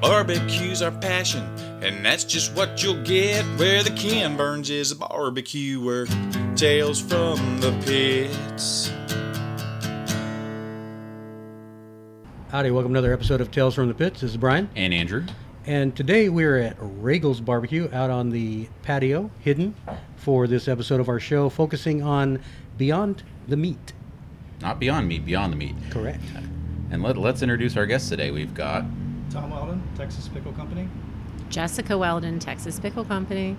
Barbecue's our passion, and that's just what you'll get where the Ken Burns is a barbecue where Tales from the pits. Howdy, welcome to another episode of Tales from the Pits. This is Brian. and Andrew. And today we're at Regal's Barbecue out on the patio, hidden, for this episode of our show, focusing on Beyond the Meat. Not Beyond Meat, Beyond the Meat. Correct. And let, let's introduce our guests today. We've got Tom Weldon, Texas Pickle Company. Jessica Weldon, Texas Pickle Company.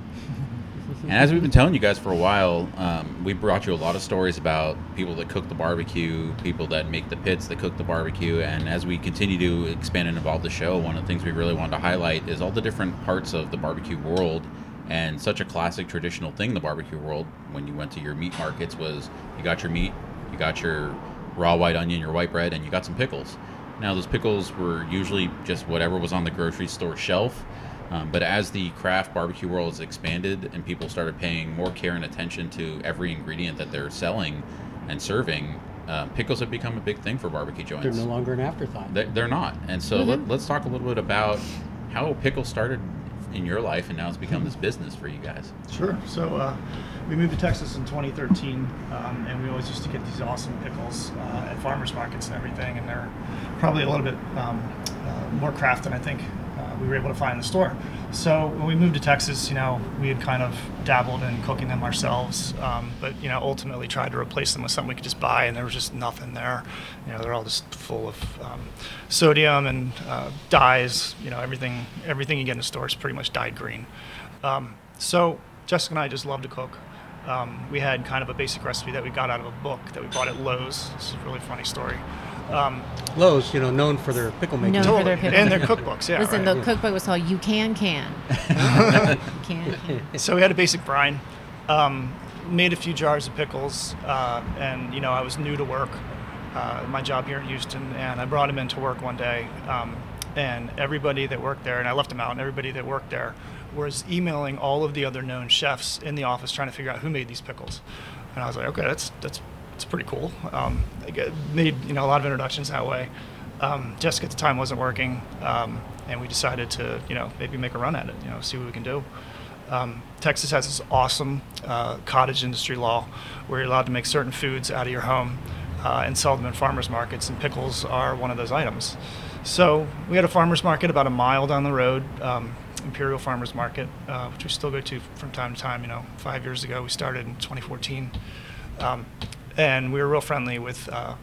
And as we've been telling you guys for a while, um, we brought you a lot of stories about people that cook the barbecue, people that make the pits that cook the barbecue. And as we continue to expand and evolve the show, one of the things we really wanted to highlight is all the different parts of the barbecue world. And such a classic traditional thing, the barbecue world, when you went to your meat markets, was you got your meat, you got your raw white onion, your white bread, and you got some pickles. Now, those pickles were usually just whatever was on the grocery store shelf. Um, but as the craft barbecue world has expanded and people started paying more care and attention to every ingredient that they're selling and serving, uh, pickles have become a big thing for barbecue joints. They're no longer an afterthought. They- They're not. And so let, let's talk a little bit about how pickles started in your life and now it's become this business for you guys. Sure. So uh, we moved to Texas in 2013, um, and we always used to get these awesome pickles uh, at farmers markets and everything, and they're probably a little bit um, uh, more craft than I think we were able to find in the store. So when we moved to Texas, you know, we had kind of dabbled in cooking them ourselves, um, but you know, ultimately tried to replace them with something we could just buy, and there was just nothing there. You know, they're all just full of um, sodium and uh, dyes. You know, everything everything you get in the store is pretty much dyed green. Um, so Jessica and I just love to cook. Um, we had kind of a basic recipe that we got out of a book that we bought at Lowe's. Is a really funny story. Um, Lowe's, you know, known for their pickle making. Known for their pickle and their cookbooks, yeah. Listen, right. the cookbook was called You Can Can. you can, can. so we had a basic brine, um, made a few jars of pickles, uh, and you know I was new to work, uh, my job here in Houston, and I brought him into work one day, um, and everybody that worked there, and I left him out, and everybody that worked there was emailing all of the other known chefs in the office trying to figure out who made these pickles, and I was like, okay, that's that's it's pretty cool. Um, I made you know a lot of introductions that way. Um, Jessica at the time wasn't working, um, and we decided to you know maybe make a run at it, you know, see what we can do. Um, Texas has this awesome uh, cottage industry law where you're allowed to make certain foods out of your home uh, and sell them in farmers markets, and pickles are one of those items. So we had a farmers market about a mile down the road, um, Imperial Farmers Market, uh, which we still go to from time to time. You know, five years ago we started in 2014, um, and we were real friendly with uh,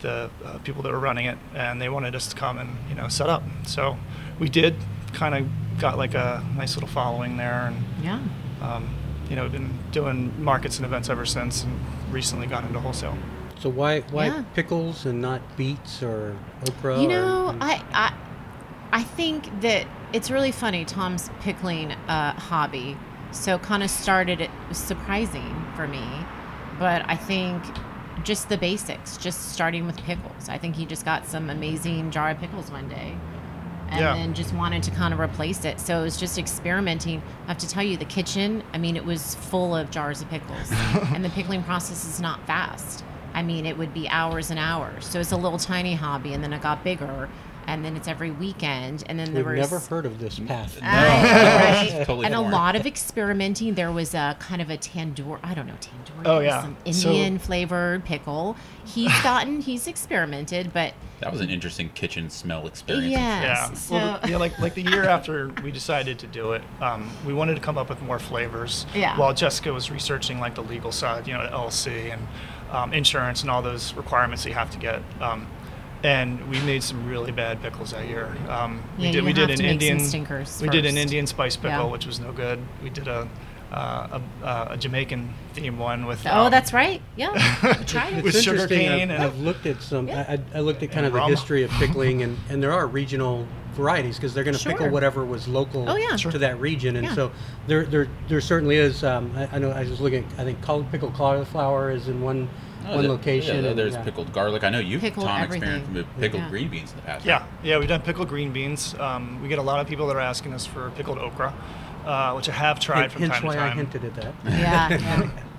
the uh, people that were running it, and they wanted us to come and you know set up. So we did, kind of got like a nice little following there, and Yeah. um, you know, been doing markets and events ever since, and recently got into wholesale. So why why Yeah. pickles and not beets or okra? You or- know, I, I, I think that it's really funny. Tom's pickling uh, hobby, so kind of started it was surprising for me, but I think just the basics, just starting with pickles. I think he just got some amazing jar of pickles one day. And Yeah. then just wanted to kind of replace it. So it was just experimenting. I have to tell you, the kitchen, I mean, it was full of jars of pickles. and the pickling process is not fast. I mean, it would be hours and hours. So it's a little tiny hobby, and then it got bigger, and then it's every weekend, and then there We've was never heard of this path. I know, right? Totally and a lot of experimenting. There was a kind of a tandoori. I don't know tandoori. Oh, yeah. some So- Indian flavored pickle. He's gotten. he's experimented, but That was an interesting kitchen smell experience. yes. Yeah. So well, the- yeah, like like the year after we decided to do it, um, we wanted to come up with more flavors. Yeah. While Jessica was researching like the legal side, you know, LLC and um, insurance and all those requirements that you have to get. Um, and we made some really bad pickles that year. Um, we Yeah, did you we did an to make Indian stinkers we did an. Indian spice pickle, Yeah. which was no good. We did a uh, a, uh, a Jamaican themed one with oh, um, that's right. Yeah, we tried it. With it's sugar interesting. cane I've, and- I've looked at some. Yeah. I, I I looked at kind And of the history of pickling, and, and there are regional varieties because they're going to pickle whatever was local Oh, yeah. to that region, and Yeah. so there there there certainly is. Um, I, I know I was looking. I think col- pickled cauliflower is in one Oh, one there- location. yeah, and, there's yeah. pickled garlic. I know you've Pickled Tom everything. experienced with pickled Yeah. green beans in the past. Yeah, yeah, we've done pickled green beans. Um, we get a lot of people that are asking us for pickled okra, uh, which I have tried Hence from time why to I time. hinted at that. Yeah, yeah.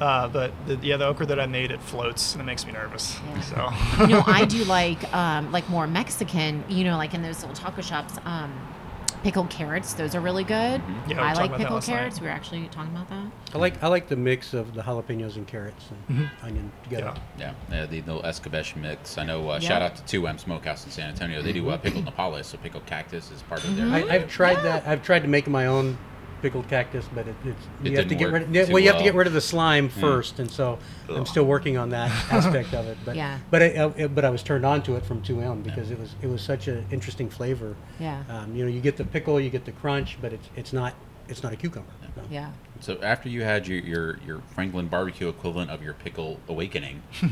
Uh, but the, yeah, the okra that I made it floats and it makes me nervous. Yeah. So you know, I do like um, like more Mexican. You know, like in those little taco shops, um, pickled carrots. Those are really good. Yeah, we were I like pickled last night. carrots. We were actually talking about that. I like I like the mix of the jalapenos and carrots and onion together. yeah. Yeah, yeah the little escabeche mix. I know. Uh, Yeah. Shout out to Two M Smokehouse in San Antonio. They do uh, pickled nopales, so pickled cactus is part of their. I, I've tried Yeah. that. I've tried to make my own pickled cactus, but it, it's It you have to didn't get work rid. Of, yeah, too well, you have to well. get rid of the slime first, and so I'm still working on that aspect of it. But Yeah. but I, I, but I was turned on to it from 2M because it was it was such an interesting flavor. Yeah. Um, you know, you get the pickle, you get the crunch, but it's it's not it's not a cucumber. No. Yeah. So after you had your, your, your Franklin barbecue equivalent of your pickle awakening,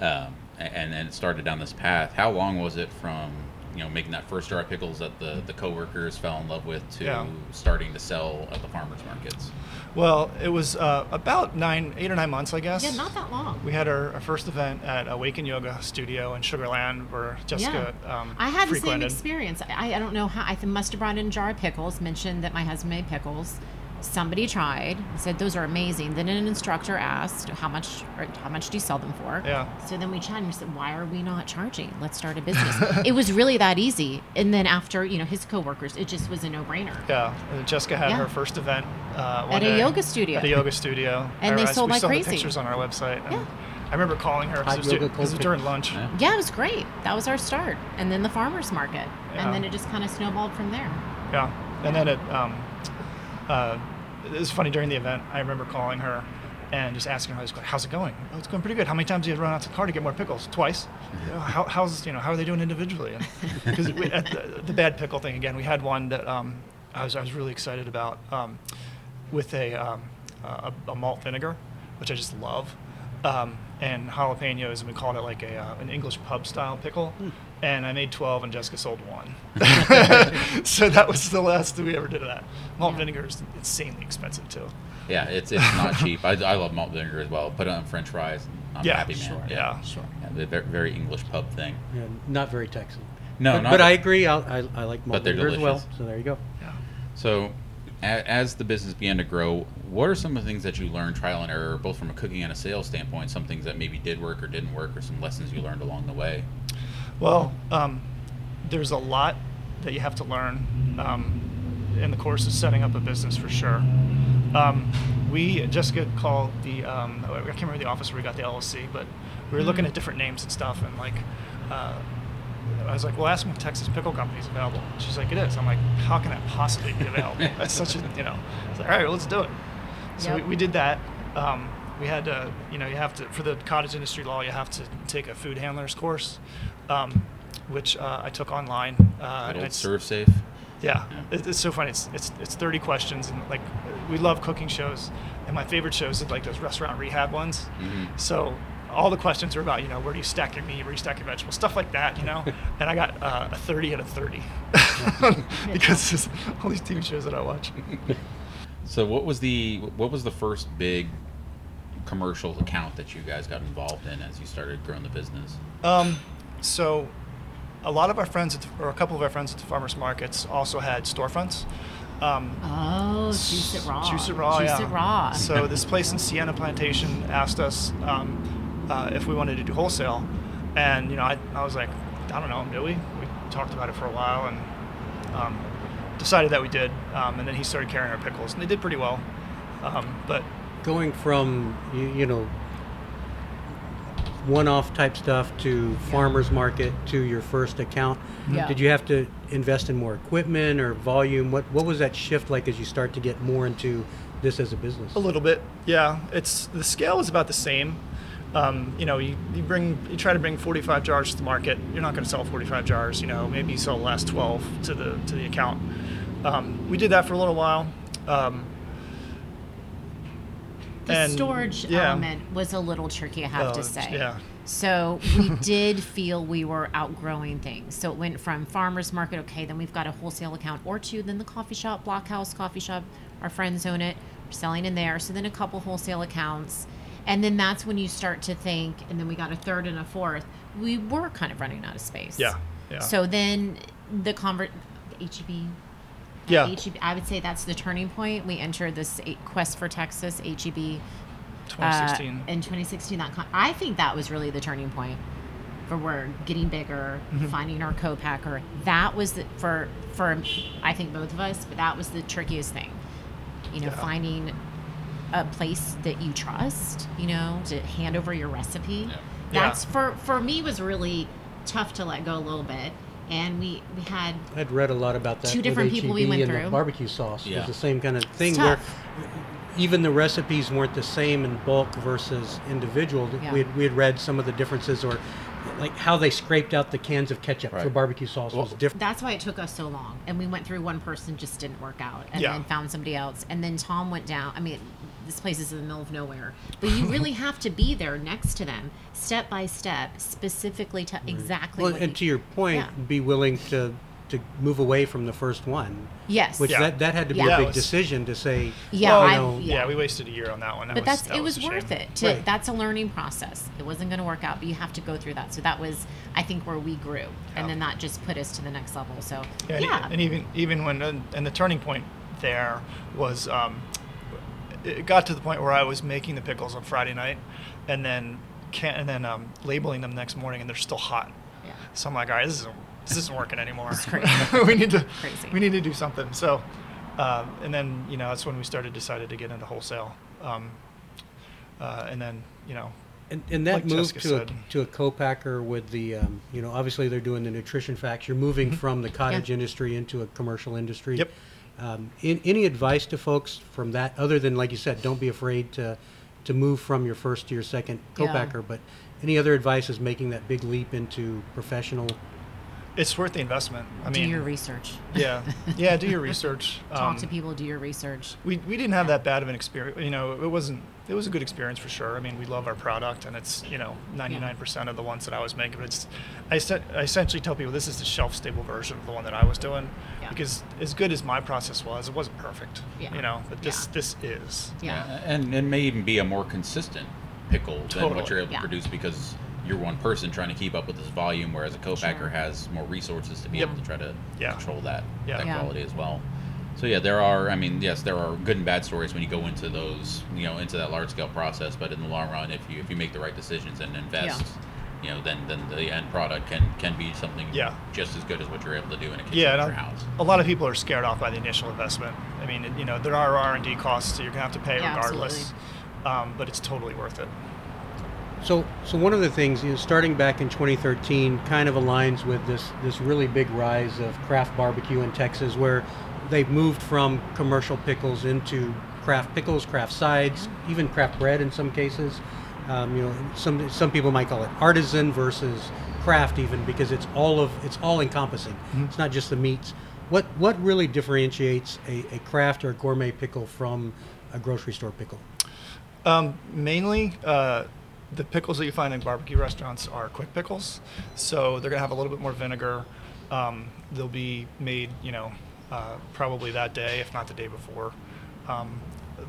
um, and then it started down this path, how long was it from you know making that first jar of pickles that the, the coworkers fell in love with to Yeah. starting to sell at the farmers markets? Well, it was uh, about nine, eight or nine months, I guess. Yeah, not that long. We had our, our first event at Awaken Yoga Studio in Sugarland, where Jessica um, I had the same experience. I, I don't know how. I must have brought in a jar of pickles. Mentioned that my husband made pickles. Somebody tried. Said those are amazing. Then an instructor asked how much or how much do you sell them for? Yeah. So then we chatted. and We said, why are we not charging? Let's start a business. it was really that easy. And then after you know his coworkers, it just was a no brainer. Yeah, and Jessica had Yeah. her first event uh, At a day yoga studio. At a yoga studio, And they I- sold we like still have crazy. pictures on our website. Yeah. I remember calling her Hot because it, yoga, was- it was during lunch. Yeah. Yeah, it was great. That was our start, and then the farmers market, Yeah. and then it just kind of snowballed from there. Yeah, and then it. Um, uh, it was funny during the event. I remember calling her and just asking her, "How's it going? Oh, it's going pretty good. How many times do you run out to the car to get more pickles? Twice. "Oh, How, how's you know how are they doing individually? Because the, the bad pickle thing again, we had one that um, I was I was really excited about um, with a, um, a a malt vinegar, which I just love. Um, and jalapenos, and we called it like a uh, an English pub style pickle. And I made 12, and Jessica sold one. so that was the last that we ever did of that. Malt Yeah. vinegar is insanely expensive too. Yeah, it's it's not cheap. I, I love malt vinegar as well. Put it on French fries. And I'm Yeah, happy, man. sure. Yeah, Yeah. Sure. Yeah, the very, very English pub thing. Yeah, not very Texan. No, but, not but I agree. I'll, I I like malt they're vinegar as well. So there you go. Yeah. So, a- as the business began to grow, what are some of the things that you learned trial and error, both from a cooking and a sales standpoint? Some things that maybe did work or didn't work, or some lessons you learned along the way. Well, um, there's a lot that you have to learn um, in the course of setting up a business for sure. Um, we Jessica called the um, I can't remember the office where we got the LLC, but we were looking at different names and stuff, and like. Uh, I was like, well, ask them if Texas Pickle Company is available. She's like, it is. I'm like, how can that possibly be available? That's such a, you know. It's like, all right, well, let's do it. So Yep. we, we did that. Um, we had to, you know, you have to, for the cottage industry law, you have to take a food handlers course, um, which uh, I took online. Uh, Good and old it's, ServSafe. yeah, Yeah. It, it's so funny. It's, it's it's 30 questions, and like we love cooking shows, and my favorite shows are like those restaurant rehab ones. Mhm. So all the questions are about you know where do you stack your meat, where do you stack your vegetables, stuff like that, you know. and I got uh, a 30 out of 30 because there's all these TV shows that I watch. So, what was the what was the first big commercial account that you guys got involved in as you started growing the business? Um, so a lot of our friends, at the, or a couple of our friends at the farmers markets, also had storefronts. Um, Oh, juice it raw. Juice it raw, Juice yeah. it raw. So this place in Sienna Plantation asked us um, uh, if we wanted to do wholesale, and you know, I, I was like, I don't know, do we? We talked about it for a while and um, decided that we did. Um, and then he started carrying our pickles, and they did pretty well. Um, but Going from you, you know one-off type stuff to farmers market to your first account. Yeah. Did you have to invest in more equipment or volume? What what was that shift like as you start to get more into this as a business? A little bit, yeah. It's the scale is about the same. Um, you know, you, you bring you try to bring 45 jars to the market. You're not going to sell 45 jars. You know, maybe you sell the last 12 to the to the account. Um, we did that for a little while. Um, the and- storage yeah. element was a little tricky, I have Oh, to say. yeah. So we did feel we were outgrowing things. So it went from farmers market, okay, then we've got a wholesale account or two, then the coffee shop, Blockhouse Coffee Shop, our friends own it, we're selling in there. So then a couple wholesale accounts. And then that's when you start to think, and then we got a third and a fourth. We were kind of running out of space. Yeah, yeah. So then the convert, the HEB, Yeah. HEB, I would say that's the turning point. We entered this quest for Texas HEB 2016. Uh, in 2016, that con- I think that was really the turning point for we're getting bigger, Mm-hmm. finding our co-packer. That was the, for for I think both of us, but that was the trickiest thing. You know, Yeah. finding a place that you trust. You know, to hand over your recipe. Yeah. That's for for me was really tough to let go a little bit. And we we had I'd read a lot about that. Two with different people we went and the through. barbecue sauce Yeah. was the same kind of thing It's where even the recipes weren't the same in bulk versus individual. Yeah. We, had, we had read some of the differences or like how they scraped out the cans of ketchup for barbecue sauce was different. that's why it took us so long and we went through one person just didn't work out and Yeah. then found somebody else and then tom went down i mean this place is in the middle of nowhere but you really have to be there next to them step by step specifically to exactly Well, what and you- to your point, Yeah. be willing to to move away from the first one, yes which Yeah. that, that had to be Yeah. a big was- decision to say. yeah, Well, I, no, yeah. yeah. we wasted a year on that one. That but was, that's that it was a worth shame. it to Right. that's a learning process it wasn't going to work out but you have to go through that so that was i think where we grew Yeah. and then that just put us to the next level so Yeah, and, and even even when and the turning point there was um, it got to the point where I was making the pickles on Friday night, and then can and then um, labeling them next morning, and they're still hot. Yeah. So I'm like, all right, this isn't this isn't working anymore. crazy. we need to Crazy. we need to do something. So, um, and then you know that's when we started decided to get into wholesale, um, uh, and then you know And, and that Like move Jessica to a, to a co-packer with the, um, you know, obviously they're doing the nutrition facts. You're moving from the cottage industry into a commercial industry. Yep. Um, in, any advice to folks from that, other than like you said, don't be afraid to to move from your first to your second Yeah. co-packer. But any other advice is making that big leap into professional. it's worth the investment. I do mean, your research yeah, yeah, do your research. talk Um, to people do your research we, we didn't have that bad of an experience. You know, it wasn't. It was a good experience for sure. I mean, we love our product, and it's you know 99% of the ones that I was making. But it's, I, se- I essentially tell people this is the shelf stable version of the one that I was doing, Yeah. because as good as my process was, it wasn't perfect. Yeah. You know, but this Yeah. this is. yeah. and it may even be a more consistent pickle than what you're able Yeah. to produce because you're one person trying to keep up with this volume, whereas a co-packer Sure. has more resources to be Yep. able to try to Yeah. control that, Yeah. that Yeah. quality as well. So yeah, there are. I mean, yes, there are good and bad stories when you go into those, you know, into that large scale process. But in the long run, if you if you make the right decisions and invest, you know, then then the end product can can be something Yeah. just as good as what you're able to do in a kitchen Yeah, in and your house. a lot of people are scared off by the initial investment. I mean, you know, there are R and D costs that you're gonna have to pay Yeah, regardless, um, but it's totally worth it. So, so one of the things, you know, starting back in 2013, kind of aligns with this this really big rise of craft barbecue in Texas, where they've moved from commercial pickles into craft pickles, craft sides, even craft bread in some cases. Um, you know, some some people might call it artisan versus craft, even because it's all of it's all encompassing. It's not just the meats. What what really differentiates a, a craft or a gourmet pickle from a grocery store pickle? Um, mainly, uh, the pickles that you find in barbecue restaurants are quick pickles, so they're gonna have a little bit more vinegar. Um, they'll be made, you know, uh, probably that day, if not the day before. Um,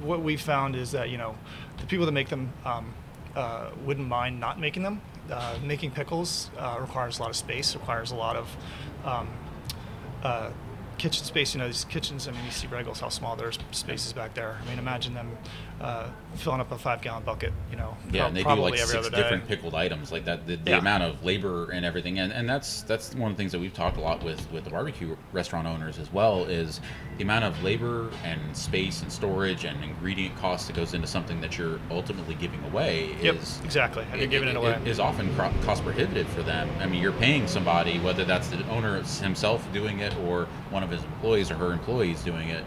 what we found is that you know, the people that make them um, uh, wouldn't mind not making them. Uh, making pickles uh, requires a lot of space, requires a lot of um, uh, kitchen space. You know, these kitchens. I mean, you see Regals, how small their spaces back there. I mean, imagine them uh, filling up a five-gallon bucket. You know, Yeah, prob- and they do like six different pickled items like that. The, the Yeah. amount of labor and everything, and, and that's that's one of the things that we've talked a lot with with the barbecue restaurant owners as well is the amount of labor and space and storage and ingredient cost that goes into something that you're ultimately giving away Yep, is exactly. And you're giving it away. is often cost prohibitive for them. I mean, you're paying somebody, whether that's the owner himself doing it or one of his employees or her employees doing it.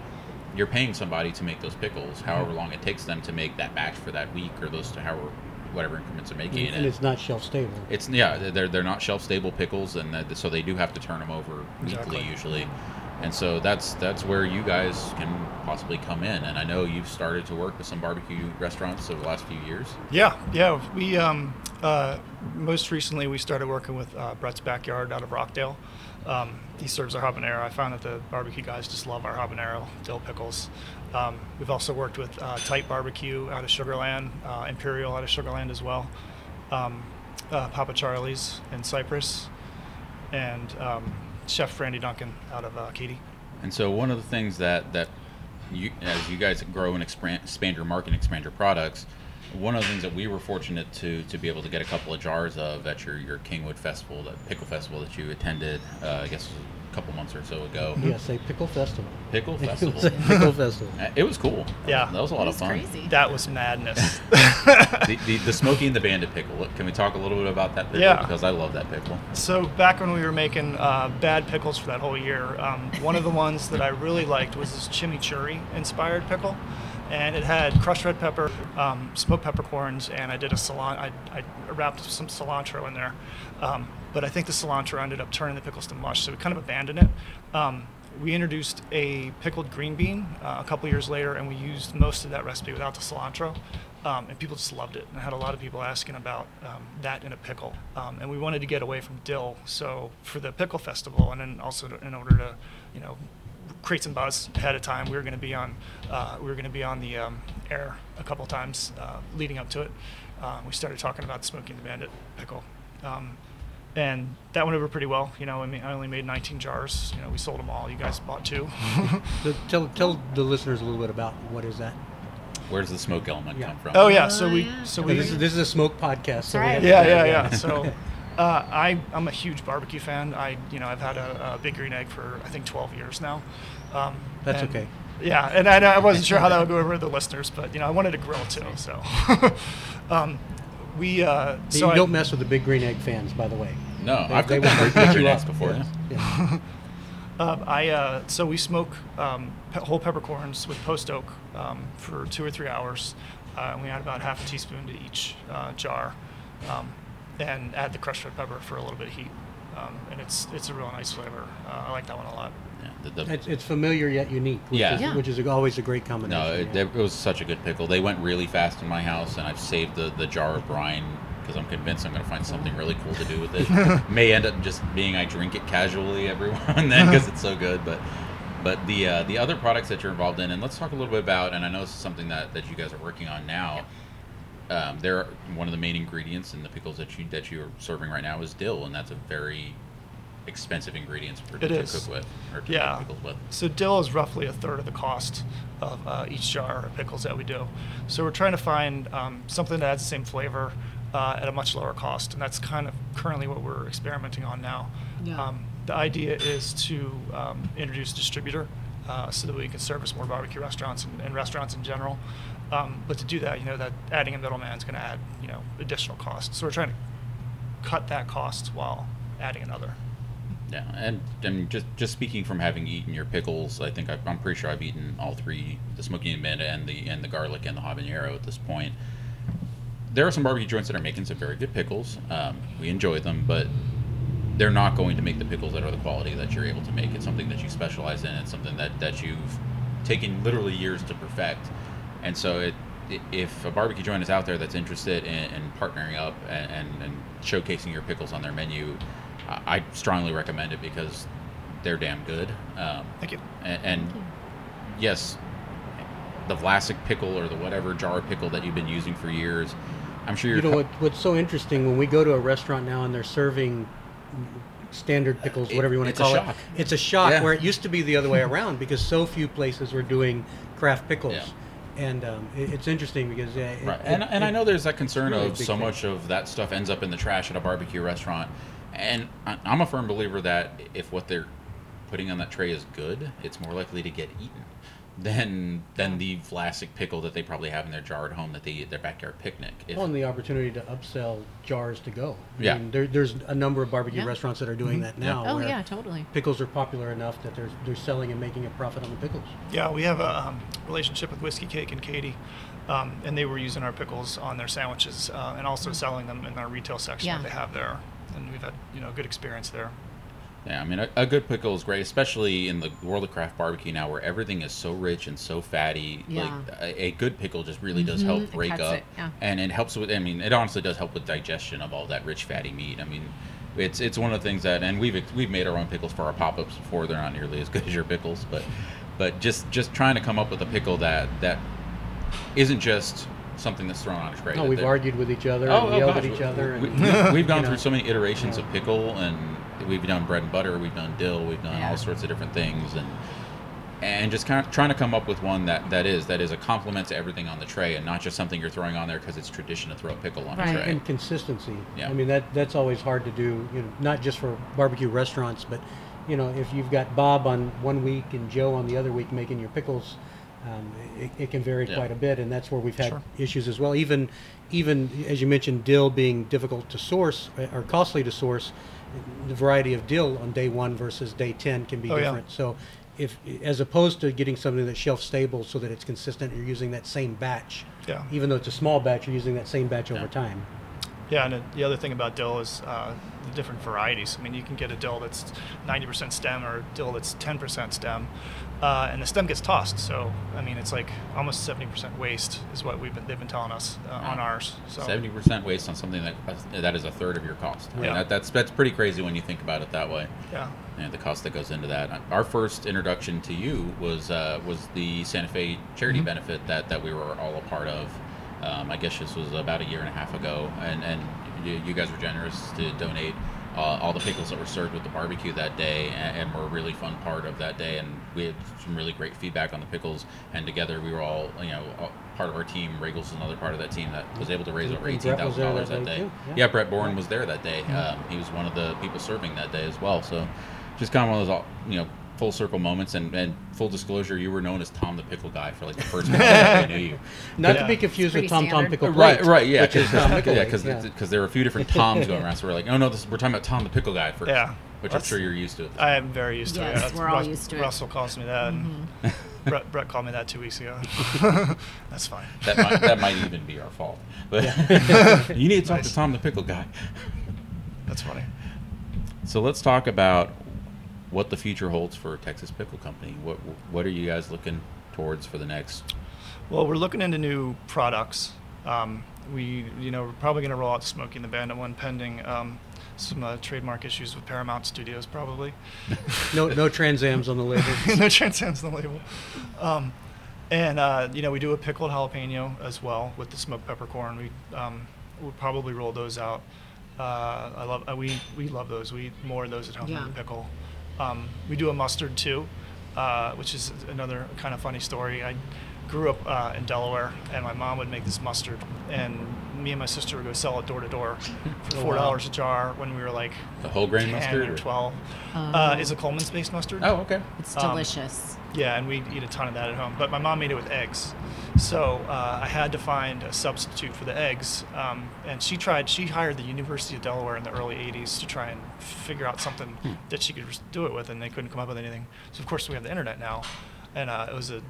You're paying somebody to make those pickles, however Mm-hmm. long it takes them to make that batch for that week or those to however whatever increments they're making. And it's not shelf stable. It's yeah, they're they're not shelf stable pickles, and that, so they do have to turn them over Exactly. weekly usually. And so that's that's where you guys can possibly come in. And I know you've started to work with some barbecue restaurants over the last few years. Yeah, yeah. We um, uh, most recently we started working with uh, Brett's Backyard out of Rockdale. Um, he serves our habanero. I found that the barbecue guys just love our habanero dill pickles. Um, we've also worked with uh, Tight Barbecue out of Sugarland, uh, Imperial out of Sugarland as well, um, uh, Papa Charlie's in Cypress, and um, Chef Randy Duncan out of uh, Katy. And so one of the things that that you as you guys grow and expand, expand your market and expand your products, one of the things that we were fortunate to to be able to get a couple of jars of at your your Kingwood Festival, that pickle festival that you attended, uh, I guess couple months or so ago. Yes, a pickle festival. Pickle festival. pickle festival. Uh, It was cool. Yeah. that was a lot It of fun. crazy. That was madness. The, the, the Smoky and the Bandit pickle. Can we talk a little bit about that pickle? Yeah. Because I love that pickle. So back when we were making uh, bad pickles for that whole year, um, one of the ones that I really liked was this chimichurri inspired pickle, and it had crushed red pepper, um, smoked peppercorns, and I did a cilantro. I, I wrapped some cilantro in there, um, but I think the cilantro ended up turning the pickles to mush, so we kind of abandoned it. Um, we introduced a pickled green bean uh, a couple years later, and we used most of that recipe without the cilantro. Um, and people just loved it. And I had a lot of people asking about um, that in a pickle. Um, and we wanted to get away from dill. So for the pickle festival, and then also to, in order to, you know, create some buzz ahead of time, we were going to be on, uh, we were going to be on the um, air a couple times uh, leading up to it. Uh, we started talking about Smoking the Bandit pickle. Um, and that went over pretty well. You know, I mean, I only made 19 jars. You know, we sold them all. You guys bought two. So tell tell the listeners a little bit about what is that. Where's the smoke element Yeah. come from? oh yeah, so we yeah. so we this, is, this is a smoke podcast. So right. Yeah, yeah, yeah. So, uh, I I'm a huge barbecue fan. I you know I've had a, a Big Green Egg for I think 12 years now. Um, That's and- okay. Yeah, and I, I wasn't sure how that would go over with the listeners, but you know I wanted to grill too. So, um, we uh, so you don't mess with the big green egg fans, by the way. No, They- I've they cooked will that beat green you before. Yeah. Yeah. Yeah. Um, I uh, so we smoke um, pe- whole peppercorns with post oak um, for two or three hours, uh, and we add about half a teaspoon to each uh, jar, um, and add the crushed red pepper for a little bit of heat, um, and it's it's a real nice flavor. Uh, I like that one a lot. Yeah, the- the- It's, it's familiar yet unique. Which Yeah. Is, Yeah. Which is always a great combination. No, it, yeah. it was such a good pickle. They went really fast in my house, and I've saved the, the jar of brine because I'm convinced I'm going to find something really cool to do with it. May end up just being I drink it casually every now and then because it's so good. But but the uh, the other products that you're involved in, and let's talk a little bit about. And I know this is something that, that you guys are working on now. Um, they're one of the main ingredients in the pickles that you that you're serving right now is dill, and that's a very expensive ingredient for to cook with or to Yeah. pickles with. So dill is roughly a third of the cost of uh, each jar of pickles that we do. So we're trying to find um, something that has the same flavor uh, at a much lower cost, and that's kind of currently what we're experimenting on now. Yeah. Um, the idea is to um, introduce a distributor uh, so that we can service more barbecue restaurants and, and restaurants in general. Um, but to do that, you know, that adding a middleman is going to add, you know, additional costs. So we're trying to cut that cost while adding another. Yeah, and and just just speaking from having eaten your pickles, I think I, I'm pretty sure I've eaten all three: the smoky and bandit, and the and the garlic and the habanero at this point. There are some barbecue joints that are making some very good pickles. Um, we enjoy them, but they're not going to make the pickles that are the quality that you're able to make. It's something that you specialize in. It's something that that you've taken literally years to perfect. And so, it, if a barbecue joint is out there that's interested in, in partnering up and, and, and showcasing your pickles on their menu, I, I strongly recommend it because they're damn good. Um, Thank you. and, and yes, the Vlasic pickle or the whatever jar pickle that you've been using for years, I'm sure you're. You know co- what, what's so interesting when we go to a restaurant now and they're serving standard pickles, It- whatever you want to call it. shock. It's a shock Yeah. where it used to be the other way around because so few places were doing craft pickles. Yeah. And um, it, it's interesting because uh, it, Right, it- and, and I know there's that concern really of so thing. much of that stuff ends up in the trash at a barbecue restaurant, and I- I'm a firm believer that if what they're putting on that tray is good, it's more likely to get eaten than than the Vlasic pickle that they probably have in their jar at home that they eat at their backyard picnic. If, Well, and the opportunity to upsell jars to go. I Yeah. mean, there, there's a number of barbecue Yeah. restaurants that are doing that now. Oh where yeah, totally. Pickles are popular enough that they're, they're selling and making a profit on the pickles. Yeah, we have a um, relationship with Whiskey Cake and Katy, um, and they were using our pickles on their sandwiches uh, and also selling them in our retail section Yeah. that they have there. And we've had you know good experience there. Yeah, I mean, a, a good pickle is great, especially in the world of craft barbecue now, where everything is so rich and so fatty. Yeah. Like a, a good pickle just really does Mhm, help break up, it, yeah. and it helps with. I mean, it honestly does help with digestion of all that rich fatty meat. I mean, it's it's one of the things that, and we've we've made our own pickles for our pop ups before. They're not nearly as good as your pickles, but but just just trying to come up with a pickle that that isn't just something that's thrown on a tray. No, that we've argued with each other Oh, and oh, yelled gosh. at each other. We, And, have we, gone you know. through so many iterations of pickle, and we've done bread and butter, we've done dill, we've done Yeah. all sorts of different things, and and just kind of trying to come up with one that, that is that is a complement to everything on the tray and not just something you're throwing on there because it's tradition to throw a pickle on Right. a tray. and consistency. Yeah. I mean that that's always hard to do. You know, not just for barbecue restaurants, but you know, if you've got Bob on one week and Joe on the other week making your pickles, um, it, it can vary Yeah. quite a bit, and that's where we've had Sure. issues as well. Even even as you mentioned, dill being difficult to source uh, or costly to source, the variety of dill on day one versus day ten can be Oh, yeah. different. So. If, as opposed to getting something that's shelf stable so that it's consistent, you're using that same batch. Yeah. Even though it's a small batch, you're using that same batch over time. Yeah, and the other thing about dill is uh, the different varieties. I mean, you can get a dill that's 90% stem or a dill that's 10% stem, uh, and the stem gets tossed. So, I mean, it's like almost 70% waste is what we've been they've been telling us uh, on ours. So, Seventy percent waste on something that that is a third of your cost. I mean, Yeah. that, that's that's pretty crazy when you think about it that way. yeah, and the cost that goes into that. Our first introduction to you was uh, was the Santa Fe charity Mm-hmm. benefit that, that we were all a part of. Um, I guess this was about a year and a half ago, and and you, you guys were generous to donate uh, all the pickles that were served with the barbecue that day, and, and were a really fun part of that day. And we had some really great feedback on the pickles, and together we were all you know. All, Part of our team, Regal's was another part of that team that was able to raise over eighteen thousand dollars that that day day. yeah. Yeah, Brett Bourne was there that day. Um, he was one of the people serving that day as well. So, just kind of one of those, all- you know, full circle moments. And, and full disclosure, you were known as Tom the Pickle Guy for like the first time I knew you. Not Yeah. to be confused with Pretty Tom Tom. Pickle Right, Plate, right, yeah, which is Tom yeah, because yeah. there were a few different Toms going around. So we're like, oh no, this we're talking about Tom the Pickle Guy first. Yeah. which I'm sure you're used to. I am very used to it. Yes, That's- we're all Rus- used to it. Russell calls me that. And mm-hmm. Brett, Brett called me that two weeks ago. That's fine. That might, that might even be our fault. But you need to talk to Tom the Pickle Guy. That's funny. So let's talk about what the future holds for Texas Pickle Company. What what are you guys looking towards for the next? Well, we're looking into new products. Um, we, you know, we're probably going to roll out Smoking the Bandit one, pending um, some uh, trademark issues with Paramount Studios, probably. No, no Trans Ams on the label. no Trans Ams on the label. Um, and uh, you know, we do a pickled jalapeno as well with the smoked peppercorn. We um, we'll probably roll those out. Uh, I love uh, we we love those. We eat more of those at home Yeah. than the pickle. Um, we do a mustard too, uh, which is another kind of funny story. I grew up uh, in Delaware, and my mom would make this mustard, and me and my sister would go sell it door to door for Oh, four wow. dollars a jar when we were like The whole grain 10 mustard? or or- twelve. Oh. Uh, is a Colman's based mustard. Oh, okay. It's Um, delicious. Yeah, and we eat a ton of that at home. But my mom made it with eggs, so uh, I had to find a substitute for the eggs. Um, and she tried. She hired the University of Delaware in the early '80s to try and figure out something Hmm. that she could just do it with, and they couldn't come up with anything. So of course we have the internet now, and uh, it was a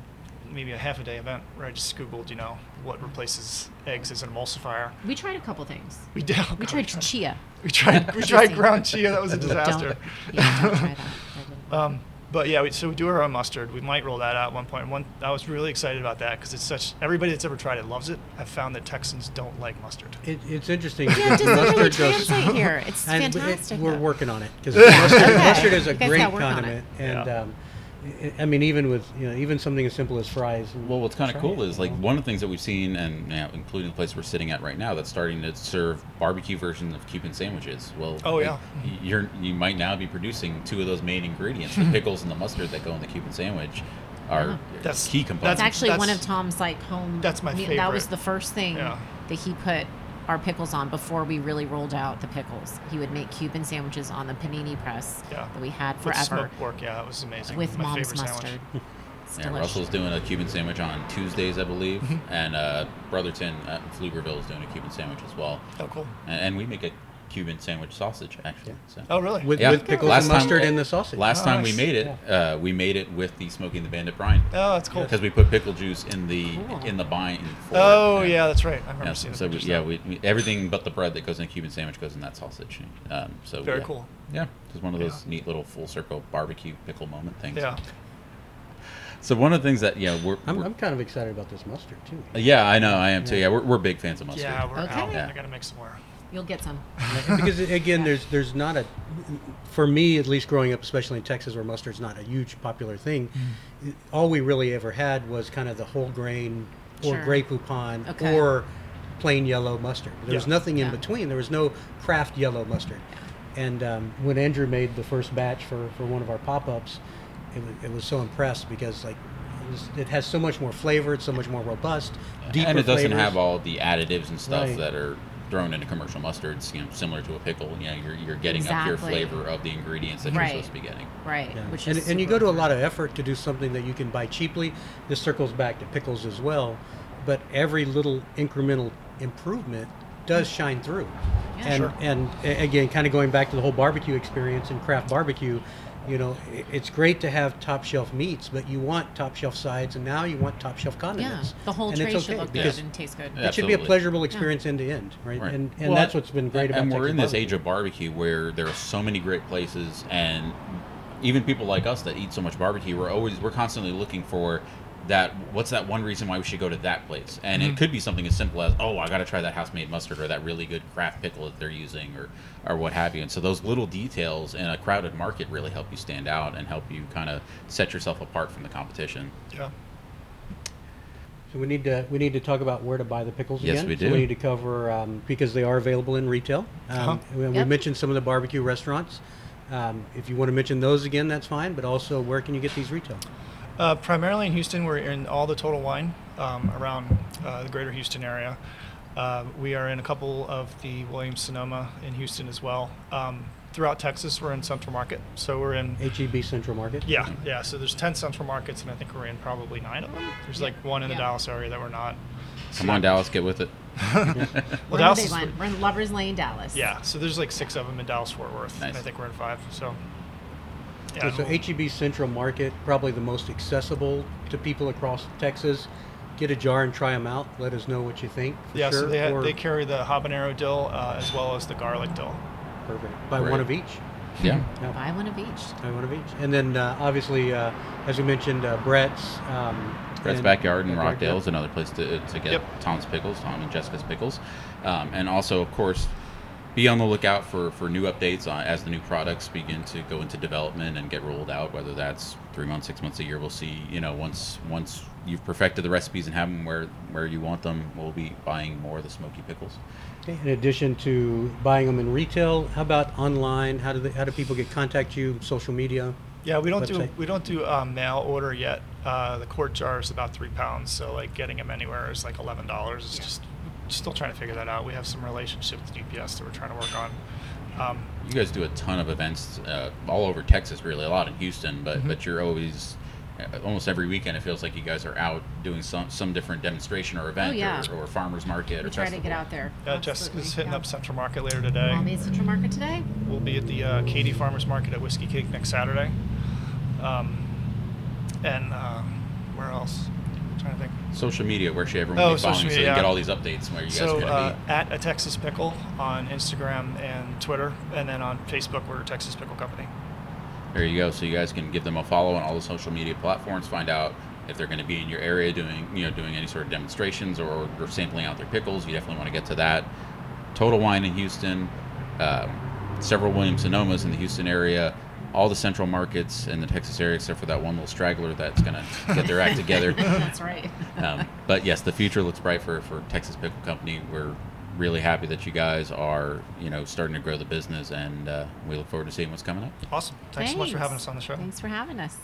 maybe a half a day event where I just googled, you know, what replaces eggs as an emulsifier. We tried a couple things. We did. oh We God, tried chia. We tried. We tried ground chia. That was a disaster. Don't, yeah, don't try that. That didn't- Um, but yeah, we, so we do our own mustard. We might roll that out at one point. One, I was really excited about that because it's such. Everybody that's ever tried it loves it. I've found that Texans don't like mustard. It, it's interesting. yeah, it doesn't really mustard goes- here. It's and it- fantastic. we're though. working on it because mustard, Okay. mustard is a great gotta work on condiment, and Yeah. um, I- I mean, even with you know, even something as simple as fries. Well, what's kind of cool it, is like know? one of the things that we've seen, and you know, including the place we're sitting at right now, that's starting to serve barbecue versions of Cuban sandwiches. Well, Oh, like, yeah. y- you're you might now be producing two of those main ingredients, the pickles and the mustard that go in the Cuban sandwich, are Yeah. That's- key That's components. actually one of Tom's like home. that's my me- That was the first thing Yeah. that he put our pickles on before we really rolled out the pickles. He would make Cuban sandwiches on the panini press Yeah. that we had forever. With forever smoked pork, yeah, it was amazing. with My mom's mustard. sandwich. Yeah. Russell's doing a Cuban sandwich on Tuesdays, I believe, Mm-hmm. and uh, Brotherton at Pflugerville is doing a Cuban sandwich as well, Oh, cool. and, and we make a Cuban sandwich sausage actually. So. Oh, really? with, Yeah. with pickles Last and time- mustard in the sausage. Last time we made it, uh, we made it with the Smoking the Bandit brine. oh, that's cool. because we put pickle juice in the Cool. in the bind. Oh, it. yeah, that's right. I remember Yeah, seeing the so we, yeah, we, we, everything but the bread that goes in a Cuban sandwich goes in that sausage. Um, so Very yeah. cool. Yeah, just one of those Yeah. neat little full circle barbecue pickle moment things. Yeah. So one of the things that yeah we're, I'm, we're- I'm kind of excited about this mustard too. yeah I know I am too. Yeah, we're, we're big fans of mustard. Yeah, we're Okay. out. Yeah. I gotta make some more. You'll get some. because again, there's there's not a, for me at least, growing up, especially in Texas, where mustard's not a huge popular thing. Mm. All we really ever had was kind of the whole grain or Sure. Grey Poupon Okay. or plain yellow mustard. There was nothing in Yeah. between. There was no craft yellow mustard. And um, when Andrew made the first batch for, for one of our pop ups, it was, it was so impressed because like it, was, it has so much more flavor. It's so much more robust. Deeper and it doesn't flavors. have all the additives and stuff Right. that are thrown into commercial mustards. You know, similar to a pickle. You know, you're, you're getting a pure flavor of the ingredients that Right. you're supposed to be getting. Right. Yeah. Which and, is and you go to a lot of effort to do something that you can buy cheaply. This circles back to pickles as well, but every little incremental improvement does shine through. Yeah. and Sure. and again, kind of going back to the whole barbecue experience and craft barbecue, you know, it's great to have top shelf meats, but you want top shelf sides, and now you want top shelf condiments. Yeah, condiments. the whole and tray it's should look because good and taste good. Yeah. it should be a pleasurable experience end to end, right? Right. And and Well, that's what's been great about. and we're in this barbecue. age of barbecue where there are so many great places and even people like us that eat so much barbecue we're always we're constantly looking for that what's that one reason why we should go to that place and Mm-hmm. it could be something as simple as oh i got to try that house made mustard or that really good craft pickle that they're using or or what have you and so those little details in a crowded market really help you stand out and help you kind of set yourself apart from the competition Yeah. So we need to we need to talk about where to buy the pickles Yes, again. we So do. we need to cover um, because they are available in retail. Um, Uh-huh. we, we Yep. mentioned some of the barbecue restaurants. Um, if you want to mention those again, that's fine. But also, where can you get these retail? Uh, primarily in Houston, we're in all the Total Wine um, around uh, the greater Houston area. Uh, we are in a couple of the Williams Sonoma in Houston as well. Um, throughout Texas, we're in Central Market. So we're in, HEB Central Market. yeah, yeah. So there's 10 Central Markets, and I think we're in probably nine of them. There's like one in the Yeah. Dallas area that we're not. come on dallas get with it We're Well, in the Dallas big is- one. We're in Lovers Lane, Dallas. Yeah, so there's like six of them in Dallas Fort Worth, and Nice. I think we're in five. So, So, yeah, so HEB Central Market, probably the most accessible to people across Texas. Get a jar and try them out. Let us know what you think. For yeah. sure. So they ha- Or- they carry the habanero dill uh, as well as the garlic dill. perfect. Buy Great. one of each. yeah Yeah. Buy one of each. Buy one of each. And then uh, obviously, uh, as we mentioned, uh, Brett's. Um, Brett's and- Backyard in Rockdale is another place to, to get Yep. Tom's Pickles, Tom and Jessica's Pickles. Um, and also, of course, be on the lookout for, for new updates on, as the new products begin to go into development and get rolled out, whether that's three months, six months, a year. We'll see, you know, once once you've perfected the recipes and have them where, where you want them, we'll be buying more of the smoky pickles. Okay, In addition to buying them in retail, how about online? How do they, how do people get contact you? Social media? Yeah, we don't do we don't do um, mail order yet. Uh, the quart jar is about three pounds, so like getting them anywhere is like eleven dollars. It's just still trying to figure that out. We have some relationship with UPS that we're trying to work on. Um, You guys do a ton of events uh, all over Texas, really, a lot in Houston, but Mm-hmm. but you're always uh, almost every weekend. It feels like you guys are out doing some some different demonstration or event Oh, yeah. or, or farmers market We or try to get out there. uh, Jessica's hitting yeah. up Central Market later today. I'll be at Central Market today. We'll be at the uh, Katy Farmers Market at Whiskey Cake next Saturday. Um, and uh, where else? Trying to think. Social media, where should everyone Oh, be following so media, they can get all these updates where you guys So are going to uh, be? at a Texas Pickle on Instagram and Twitter, and then on Facebook we're Texas Pickle Company. There you go. So you guys can give them a follow on all the social media platforms. Find out if they're going to be in your area doing you know doing any sort of demonstrations or, or sampling out their pickles. You definitely want to get to that. Total Wine in Houston, um, several Williams Sonomas in the Houston area, all the central markets in the Texas area, except for that one little straggler that's going to get their act together. That's right. Um, but yes, the future looks bright for, for Texas Pickle Company. We're really happy that you guys are, you know, starting to grow the business, and uh, we look forward to seeing what's coming up. Awesome. Thanks, so much for having us on the show. Thanks for having us.